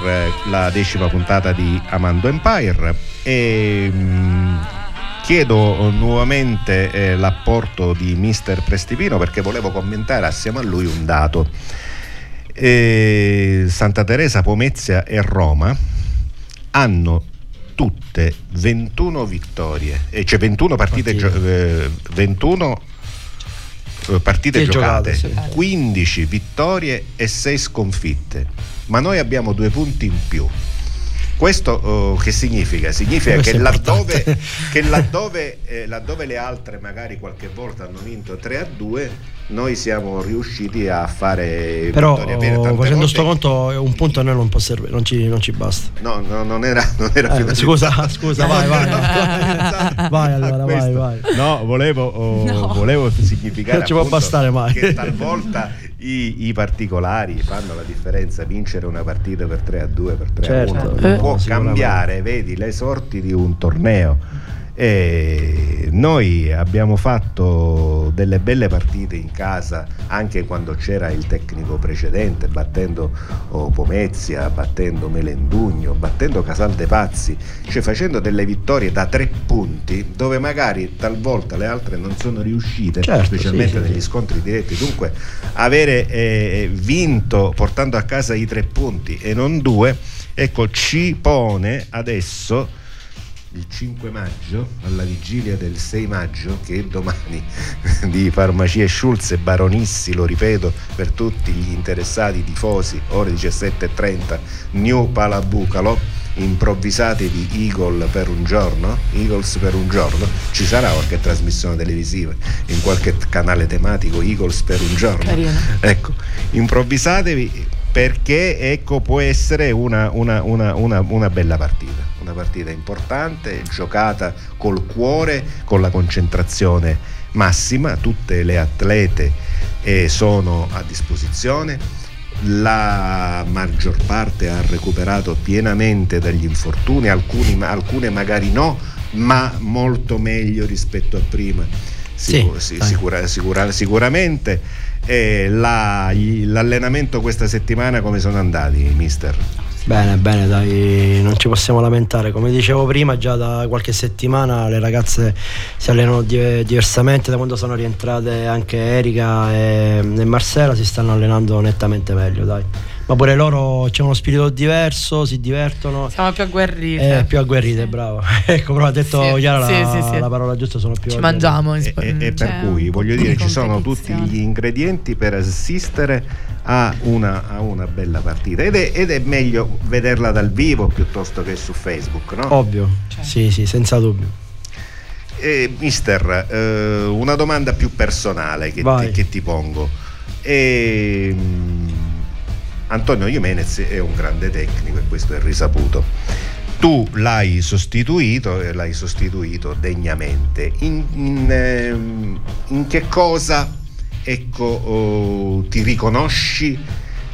la decima puntata di Amando Empire e mm, chiedo nuovamente eh, l'apporto di Mister Prestipino perché volevo commentare assieme a lui un dato. Eh, Santa Teresa, Pomezia e Roma hanno tutte 21 vittorie, e cioè 21 partite, Partite. gio- eh, 21 eh, partite Sì, giocate, giocate, sì. 15 vittorie e 6 sconfitte, ma noi abbiamo due punti in più. Questo oh, che significa? Significa Questo che laddove, che laddove, eh, laddove le altre magari qualche volta hanno vinto 3 a 2, noi siamo riusciti a fare Però oh, facendo volte- sto conto un punto a noi non può servire, non ci, non ci basta. No, no, non era, non era Eh, scusa, scusa, No, vai, vai. finalizzato Vai, allora, vai, vai. No, volevo, oh, volevo significare Non ci può bastare mai. che talvolta i, i particolari fanno la differenza. Vincere una partita per 3 a 2, per 3 Certo, a 1 eh, può cambiare, vedi, le sorti di un torneo. E noi abbiamo fatto delle belle partite in casa anche quando c'era il tecnico precedente, battendo oh, Pomezia, battendo Melendugno, battendo Casal de Pazzi, cioè facendo delle vittorie da tre punti dove magari talvolta le altre non sono riuscite, Certo, specialmente sì, sì, negli sì. scontri diretti. Dunque avere eh, vinto portando a casa i tre punti e non due, ecco, ci pone adesso il 5 maggio, alla vigilia del 6 maggio, che è domani, di Farmacie Schulz e Baronissi, lo ripeto per tutti gli interessati tifosi, ore 17.30, New Palabucalo, improvvisatevi Eagle per un giorno, Eagles per un giorno, ci sarà qualche trasmissione televisiva in qualche canale tematico Eagles per un giorno. Carino. Ecco, improvvisatevi perché ecco, può essere una, una- una- una- bella partita, una partita importante, giocata col cuore, con la concentrazione massima, tutte le atlete eh, sono a disposizione, la maggior parte ha recuperato pienamente dagli infortuni, alcuni- alcune magari no, ma molto meglio rispetto a prima. Sicu- Sì, sicura- sicura- sicuramente. E la- l'allenamento questa settimana come sono andati, mister? Bene, bene, dai, non ci possiamo lamentare. Come dicevo prima, già da qualche settimana le ragazze si allenano di- diversamente, da quando sono rientrate anche Erika e, e Marcela si stanno allenando nettamente meglio, dai. Ma pure loro c'è uno spirito diverso, si divertono. Siamo più agguerrite. Eh, più agguerrite, bravo. ecco, però ha detto Sì, Chiara sì, la, sì, sì. la parola giusta, sono più Ci agguerrite. mangiamo. in E, sp- e- e per C'è cui voglio dire di ci sono tutti gli ingredienti per assistere a una, a una bella partita ed è, ed è meglio vederla dal vivo piuttosto che su Facebook, no? Ovvio, sì, sì, senza dubbio. Eh, mister, eh, una domanda più personale che, ti, che ti pongo. Ehm, Antonio Jimenez è un grande tecnico e questo è risaputo. Tu l'hai sostituito e l'hai sostituito degnamente. In, in, ehm, in che cosa ecco, oh, ti riconosci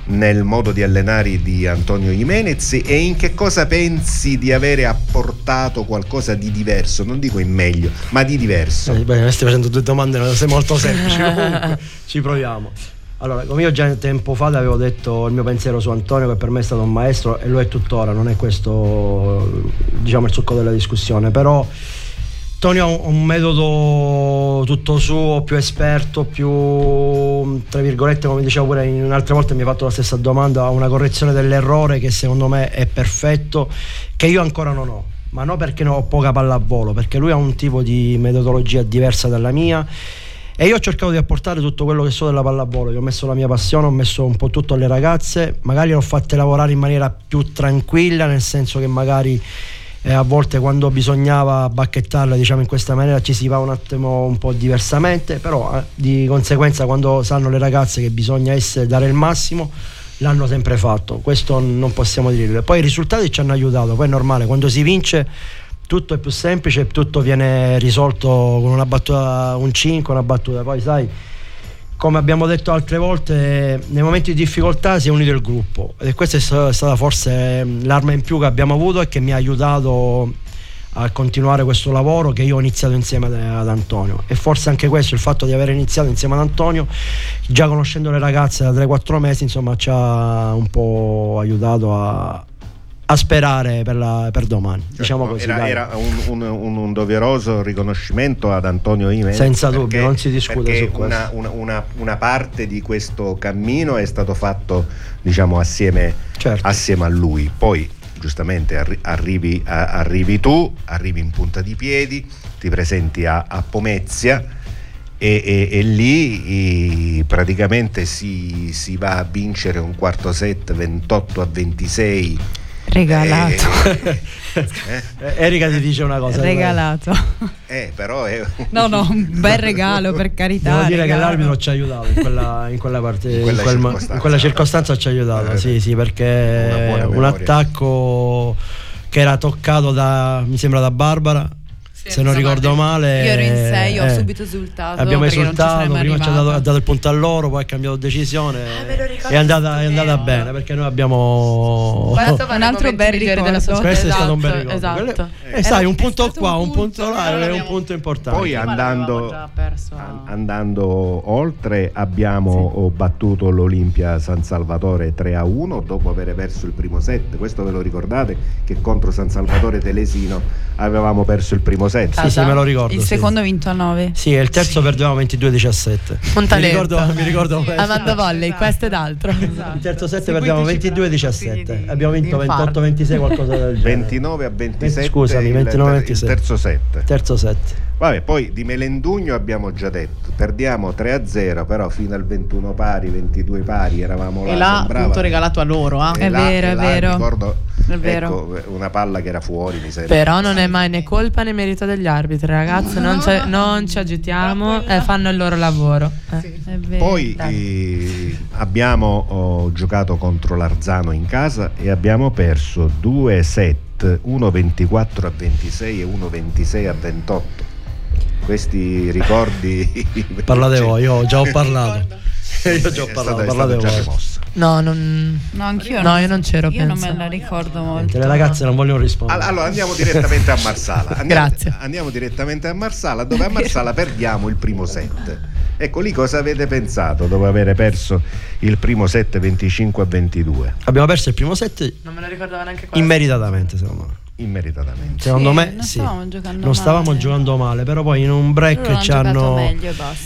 nel modo di allenare di Antonio Jimenez e in che cosa pensi di avere apportato qualcosa di diverso? Non dico in meglio, ma di diverso. Eh, beh, stai facendo due domande non sei molto semplici, comunque ci proviamo. Allora, come io già tempo fa avevo detto il mio pensiero su Antonio, che per me è stato un maestro e lo è tuttora, non è questo diciamo il succo della discussione, però Antonio ha un, metodo tutto suo, più esperto, più tra virgolette, come dicevo pure in altre volte mi ha fatto la stessa domanda, ha una correzione dell'errore che secondo me è perfetto, che io ancora non ho. Ma non perché ne ho poca pallavolo, perché lui ha un tipo di metodologia diversa dalla mia e io ho cercato di apportare tutto quello che so della pallavolo, io ho messo la mia passione, ho messo un po' tutto alle ragazze, magari le ho fatte lavorare in maniera più tranquilla, nel senso che magari eh, a volte quando bisognava bacchettarla diciamo in questa maniera ci si va un attimo un po' diversamente, però eh, di conseguenza quando sanno le ragazze che bisogna essere, dare il massimo, l'hanno sempre fatto, questo non possiamo dirlo. Poi i risultati ci hanno aiutato, poi è normale, quando si vince tutto è più semplice, tutto viene risolto con una battuta, un 5, una battuta, poi sai, come abbiamo detto altre volte, nei momenti di difficoltà si è unito il gruppo. E questa è sta- stata forse mm, l'arma in più che abbiamo avuto e che mi ha aiutato a continuare questo lavoro che io ho iniziato insieme ad Antonio. E forse anche questo il fatto di aver iniziato insieme ad Antonio già conoscendo le ragazze da 3-4 mesi insomma ci ha un po' aiutato a, a sperare per, la- per domani diciamo così era, era un, un- un- doveroso riconoscimento ad Antonio Jimenez. Senza perché- dubbio, non si discute su questo. Una, una- una- parte di questo cammino è stato fatto diciamo, assieme, Certo. assieme a lui. Poi giustamente arri- arrivi, a- arrivi tu, arrivi in punta di piedi, ti presenti a, a Pomezia. E, e- e lì eh, praticamente si, si va a vincere un quarto set 28 a 26 Regalato. Eh, eh, Eh, Erika ti dice una cosa Regalato. eh, però è No, no, un bel regalo per carità. Devo dire che regalo. l'arbitro ci ha aiutato in quella, in quella partita, In in, quella quel mo- circostanza. in quella circostanza ci ha aiutato, Eh, sì, sì, perché un attacco che era toccato da, mi sembra da Barbara, se non ricordo male. Io ero in 6, ho eh, subito esultato. Abbiamo esultato, prima ci ha dato, ha dato il punto a loro, poi ha cambiato decisione. Ah, è andata, è andata bene perché noi abbiamo. Questo Un altro bel ricordo. società. Questo è stato un bel Esatto, ricordo. Esatto. Eh, sai, un punto qua, un un punto punto, là, è un punto importante. Poi andando, andando oltre abbiamo oh, battuto l'Olimpia San Salvatore 3 a 1 dopo aver perso il primo set. Questo ve lo ricordate che contro San Salvatore Telesino avevamo perso il primo set. Sì, sì, me lo ricordo. Il sì. secondo vinto a 9. Sì, e il terzo perdevamo 22-17. Un Mi talento. ricordo, mi ricordo Sì, questo. Amanda Volley, Esatto. questo ed altro. Esatto. Il terzo set Seguiteci perdevamo per 22-17. consigli di- Abbiamo vinto di infarto. 28-26, qualcosa del genere. 29 a 27 Scusami, il, 29 il terzo set. Terzo set. Vabbè, poi di Melendugno abbiamo già detto, perdiamo 3 a 0, però fino al 21 pari, 22 pari eravamo là. E là sembrava- punto regalato a loro. ah. E È là- vero, è là vero. Ricordo, È vero. ecco, una palla che era fuori, mi sembra. Però non è mai né colpa né merito degli arbitri, ragazzi. Non, ci- non ci agitiamo, eh, fanno il loro lavoro. eh. È vero. Poi eh, abbiamo oh, giocato contro l'Arzano in casa e abbiamo perso due set, uno 24 a 26 e uno 26 a 28. Questi ricordi Parlate voi, io già ho parlato. io già ho parlato, è parlate stata già voi. No, non... No, anch'io No, non, io non c'ero, Io non penso. me la ricordo molto. Le ragazze non vogliono rispondere. All- Allora andiamo direttamente a Marsala. Andiamo, Grazie. Andiamo direttamente a Marsala, dove a Marsala perdiamo il primo set. Ecco lì cosa avete pensato dopo aver perso il primo set 25 a 22? Abbiamo perso il primo set Non me lo ricordava neanche qua. immeritatamente, secondo me. Immeritatamente. Secondo Sì, me non sì. stavamo giocando non stavamo male. giocando male, però poi in un break ci hanno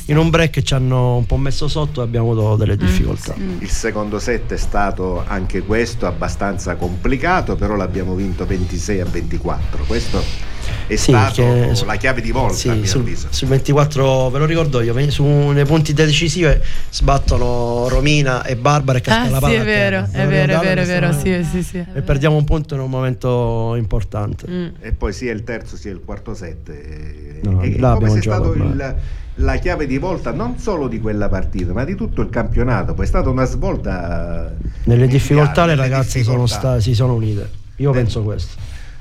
in un break ci hanno un po' messo sotto e abbiamo avuto delle difficoltà. Il secondo set è stato anche questo abbastanza complicato, però l'abbiamo vinto 26 a 24. Questo è Sì, stato che su- la chiave di volta, sì, a mio sul, avviso. sul 24 ve lo ricordo io, su nei punti decisive sbattono Romina e Barbara e casca Ah, la sì, palla è vero, Ve è vero, è vero, è vero, sì, sì, sì. E perdiamo un punto in un momento importante. Mm. E poi sia il terzo sia il quarto set. eh, No, là come se è stato il- la chiave di volta non solo di quella partita, ma di tutto il campionato. Poi è stata una svolta. Nelle difficoltà le ragazze sono difficoltà. sta- si sono unite. Io Beh. penso questo.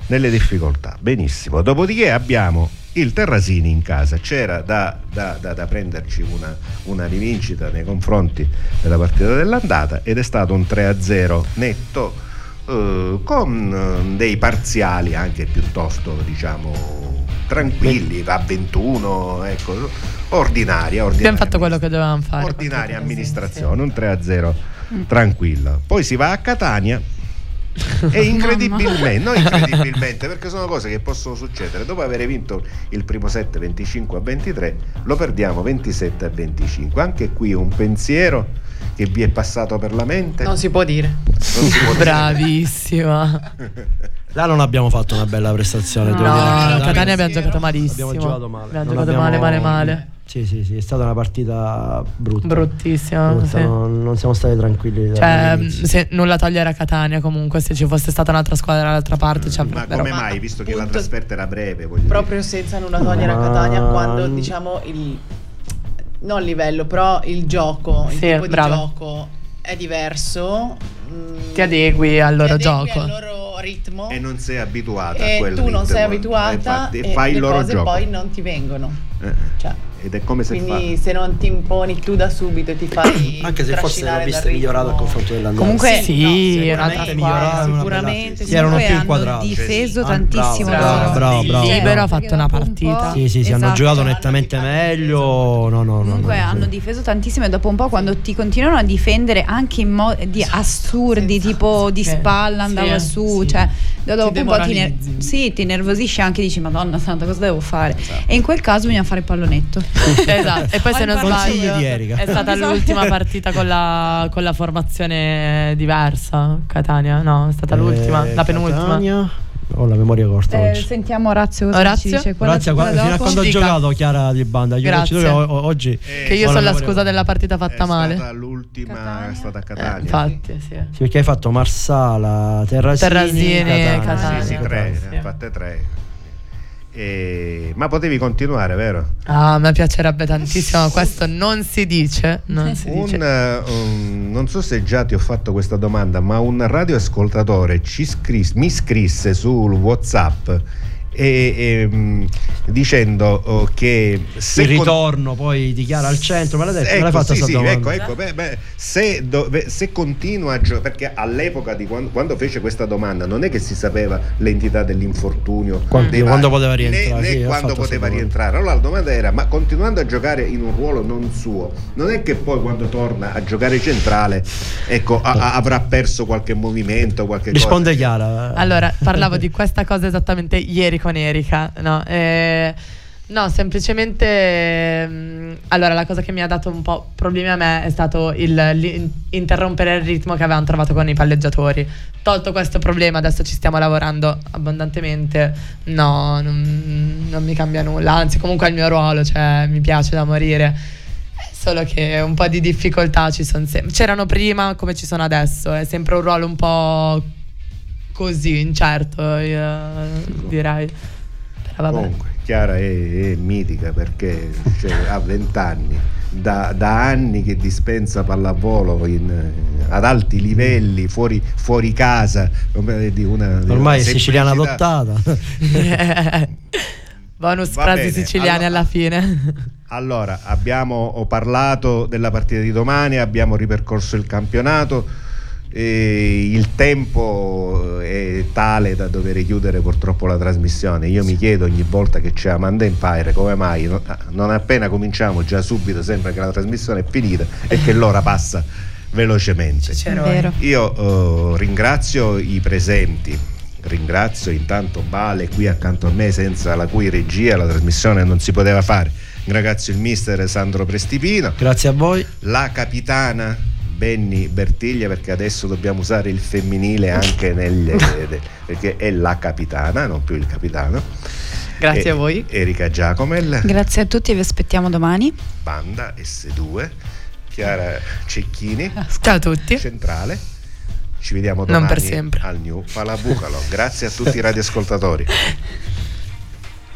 Nelle difficoltà. Benissimo. Dopodiché abbiamo il Terrasini in casa. C'era da, da- da- da prenderci una, una rivincita nei confronti della partita dell'andata ed è stato un 3-0 netto eh, con eh, dei parziali anche piuttosto diciamo tranquilli, a 21, ecco, ordinaria, ordinaria. Abbiamo fatto quello che dovevamo fare. Ordinaria amministrazione, un 3-0 tranquillo. Poi si va a Catania e incredibilmente, non incredibilmente, perché sono cose che possono succedere. Dopo aver vinto il primo set 25 a 23, lo perdiamo 27 a 25. Anche qui un pensiero che vi è passato per la mente. Non si può dire. Non si può dire. Bravissima. Là non abbiamo fatto una bella prestazione. No. Catania Catania abbiamo giocato malissimo. abbiamo giocato male. Abbiamo Non giocato abbiamo- male, male, male. Sì, sì, sì, è stata una partita brutta. Bruttissima. Brutta, sì. non, non siamo stati tranquilli. Cioè, se nulla togliere a Catania comunque, se ci fosse stata un'altra squadra dall'altra parte ci Mm, Ma avrebbero... come mai, visto che la trasferta era breve, Proprio senza nulla togliere a Ma- Catania quando diciamo il non il livello, però il gioco, il Sì, tipo brava. di gioco è diverso. mm, Ti adegui al loro adegui gioco. al loro ritmo. dire. E non sei abituata a e quel tu non sei ritmo. abituata Eh, infatti, e fai il le loro cose gioco. poi non ti vengono. Eh, Cioè, Ed è come se quindi fa. se non ti imponi tu da subito e ti fai Anche se forse l'ho vista migliorata al confronto dell'andata. Comunque- Sì, sicuramente un'altra migliorata, sicuramente, Sì, erano più hanno inquadrati. difeso Ah, tantissimo bravo, loro. bravo, bravo, Sì, Libero ha fatto una un partita. Sì, sì, sì, hanno esatto. giocato nettamente meglio. No, no, no. Comunque no, hanno sì. difeso tantissimo e dopo un po' quando ti continuano a difendere anche in modi assurdi, tipo di Sì. spalla andava Sì, su, sì. cioè dopo un po' ti, ner- sì, ti nervosisci anche dici madonna santa cosa devo fare? E in quel caso bisogna fare il pallonetto. Esatto, e poi se Ho non sbaglio di Erika. è stata Bisogna- l'ultima partita con la, con la formazione diversa, Catania, no, è stata l'ultima, Eh, la penultima. Catania. Ho la memoria corta Eh, oggi. sentiamo Orazio cosa Orazio? ci dice. Quella- Grazie a quella fino a quando ho giocato Chiara di banda. Io Grazie. calcio- o- oggi Eh, Che io Ho sono la scusa della partita fatta è male. stata l'ultima, Catania. è stata a Eh, Catania. infatti, sì. sì, perché hai fatto Marsala, Terrasini, Terrasini, Catania. Catania. Sì, sì, tre, fatte tre. E- Ma potevi continuare, vero? Ah, a me piacerebbe tantissimo, questo non si dice, non si. Un, un- non so se già ti ho fatto questa domanda, ma un radioascoltatore ci scris- mi scrisse sul WhatsApp e, e, mh, dicendo oh, che se Il con- ritorno poi di Chiara al centro, me l'hai detto, me l'hai Ecco, fatta sì, sì, ecco, ecco, beh, beh, se, dove- se continua a giocare, perché all'epoca di quando, quando fece questa domanda non è che si sapeva l'entità dell'infortunio, Quando- dei quando poteva né- rientrare, né sì, ha quando fatto poteva rientrare. Allora la domanda era: ma continuando a giocare in un ruolo non suo, non è che poi quando torna a giocare centrale, ecco, a- a- avrà perso qualche movimento, qualche Risponde cosa? Chiara. Allora, parlavo di questa cosa esattamente ieri con Erika, no? Eh, no, semplicemente mm, allora la cosa che mi ha dato un po' problemi a me è stato il, interrompere il ritmo che avevamo trovato con i palleggiatori. Tolto questo problema, adesso ci stiamo lavorando abbondantemente. No, non, non mi cambia nulla, anzi comunque è il mio ruolo, cioè mi piace da morire. Solo che un po' di difficoltà ci sono sempre. C'erano prima come ci sono adesso, è sempre un ruolo un po' così, incerto, io direi. Però vabbè. Comunque, Chiara è, è mitica perché cioè, ha 20 anni, da, da anni che dispensa pallavolo in, ad alti livelli, fuori, fuori casa, di una, di Ormai è siciliana adottata. Bonus Va frasi bene, siciliane allora- alla fine. Allora, abbiamo ho parlato della partita di domani, abbiamo ripercorso il campionato. E il tempo è tale da dover chiudere purtroppo la trasmissione. Io mi chiedo ogni volta che c'è Amanda Empire come mai no- non appena cominciamo già subito sembra che la trasmissione è finita e che l'ora passa velocemente. Io eh, ringrazio i presenti, ringrazio intanto Vale qui accanto a me senza la cui regia la trasmissione non si poteva fare. Ringrazio il mister Sandro Prestipino, Grazie a voi. la capitana Benny Bertiglia perché adesso dobbiamo usare il femminile anche nel perché è la capitana, non più il capitano. Grazie E- a voi. Erika Giacomel, Grazie a tutti e vi aspettiamo domani. banda S2, Chiara Cecchini, Ciao a tutti. centrale. Ci vediamo Non domani per sempre. al New Palabucalo. Grazie a tutti i radioascoltatori.